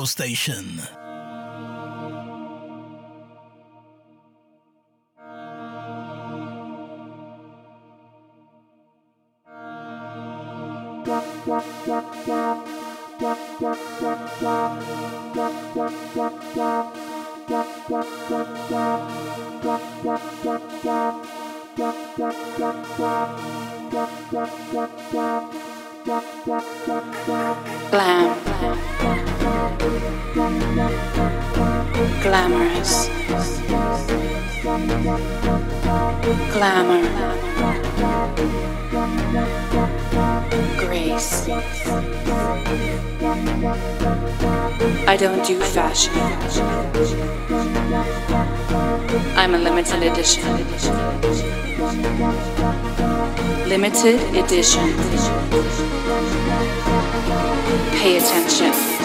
radio station. Don't do fashion. I'm a limited edition. Limited edition. Pay attention.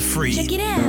For free. Check it out.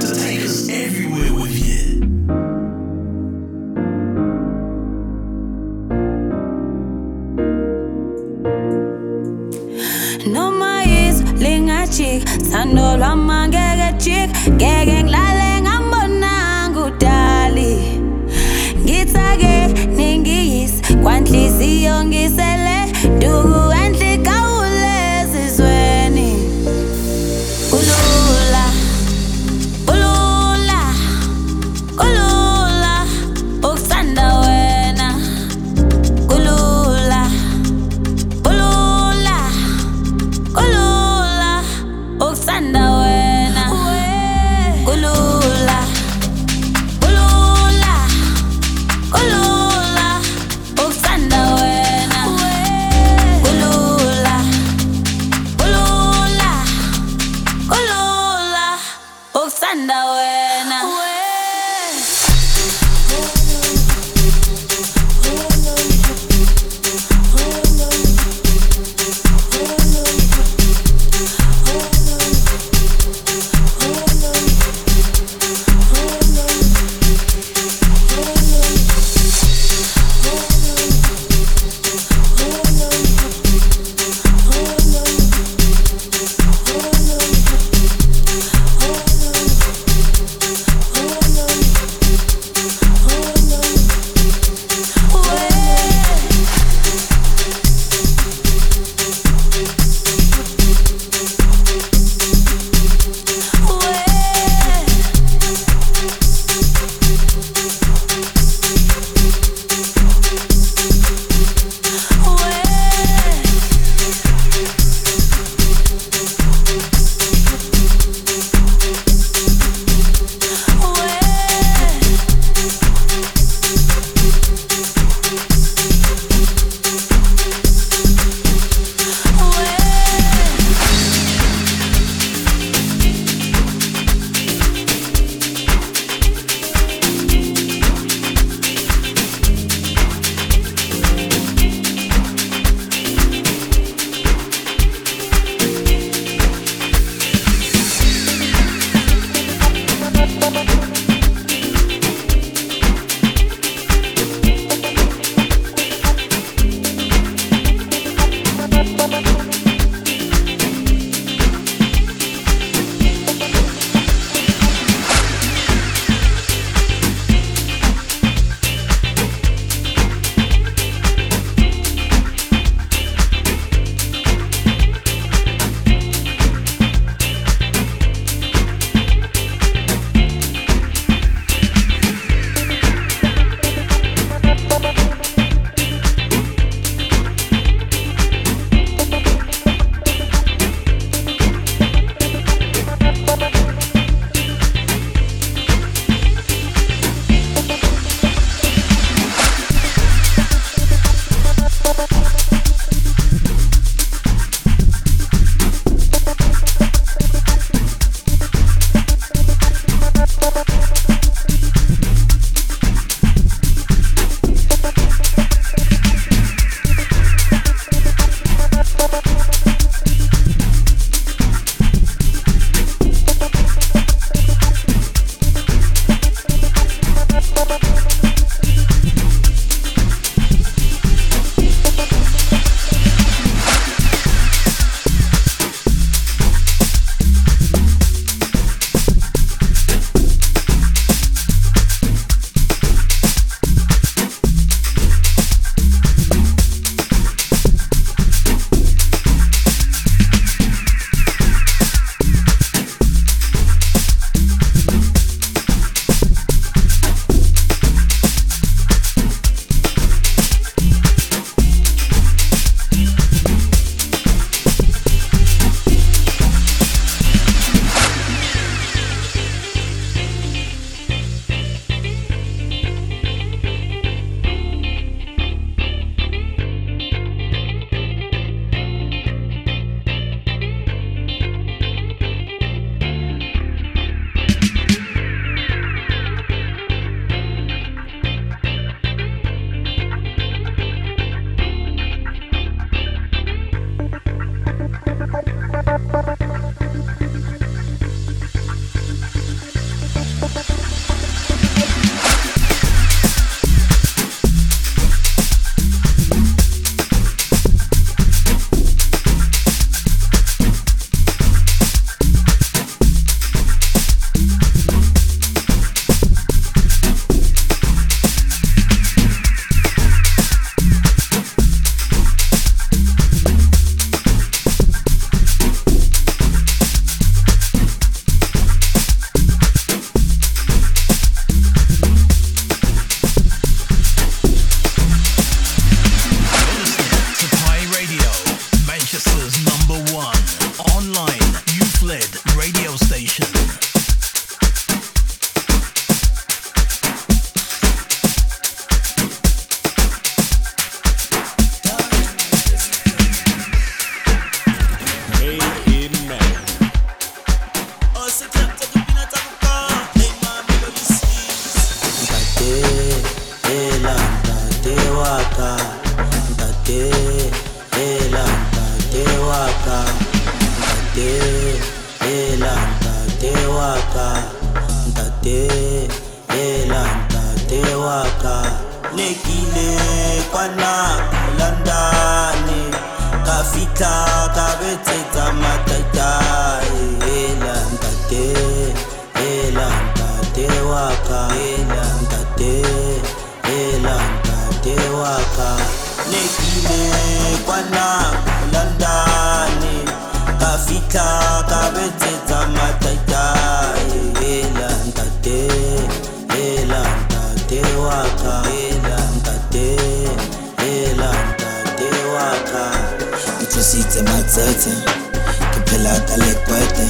ka le ele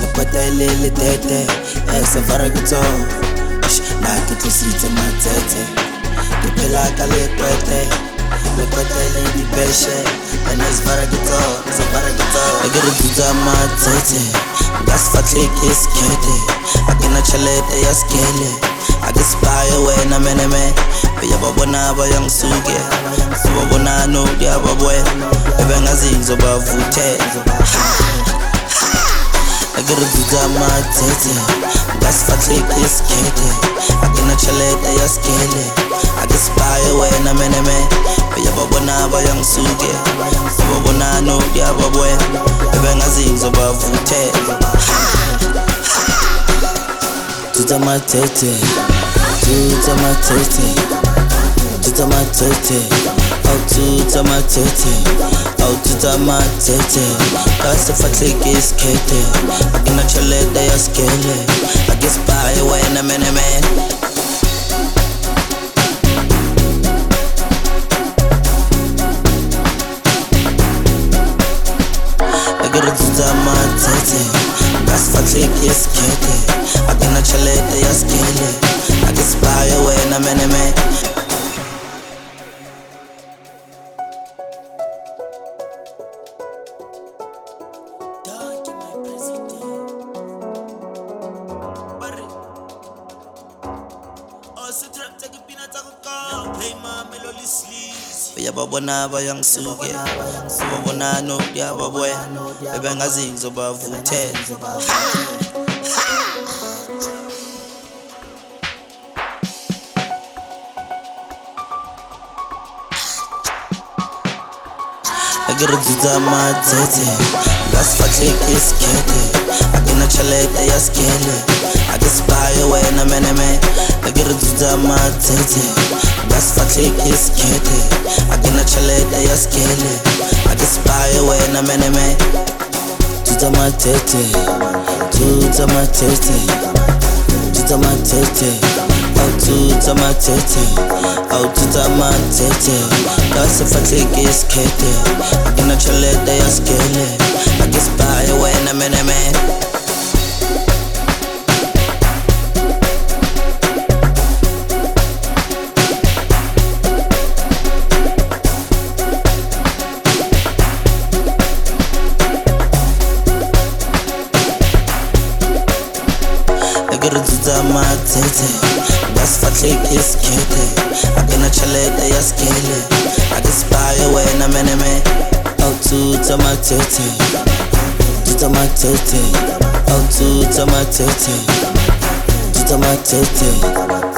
le kwete le le tete. E se fara ke tso. Na ke tso si tse ma tete ke pela ka le kwete le kwete le di beshe e ne se fara ke tso se fara ke tso. E ke re buza ma tete ga se fa tle ke na chalete ya skele a ke spaye wena meneme Ya babona ba yang suke. Ya babona no ya babwe Ebe nga zinzo ba vutezo nka se fatlhe ke sekete a ke na tšhelete ya skele a ke sepaye wena meneme ya ba bona ba yang suke ba bona no dia ba boy ebe ngazinzo dutsa matsetse au dutsa matsetse au dutsa matsetse ka se fatlhe ke sekete a ke na tšhelete ya skele a ke sepaye wena menemen a ke re dutsa matsetse ka se fatlhe ke sekete a ke na Ubabona bayangisuke Ubabona no yababoya Bebengazi ngizobavuthela Огородзидza мадзети Gasfatle kiskete Akinachalete yaskele Akispaya wena meneme Огородзидza мадзети matsetse nka se fatlhe ke sekete a ke na tšhelete ya skele a ke sepaye wena meneme dutsa matsetse dutsa matsetse dutsa matsetse au dutsa matsetse au dutsa matsetse ka se fatlhe ke sekete a ke na tšhelete ya skele a ke sepaye wena meneme akere dutsa matsetse nka se fatlhe ke sekete a ke na tšhelete ya skele a ke sepaye wena meneme matsetse dutsa matsetse au dutsa matsetse dutsa matsetse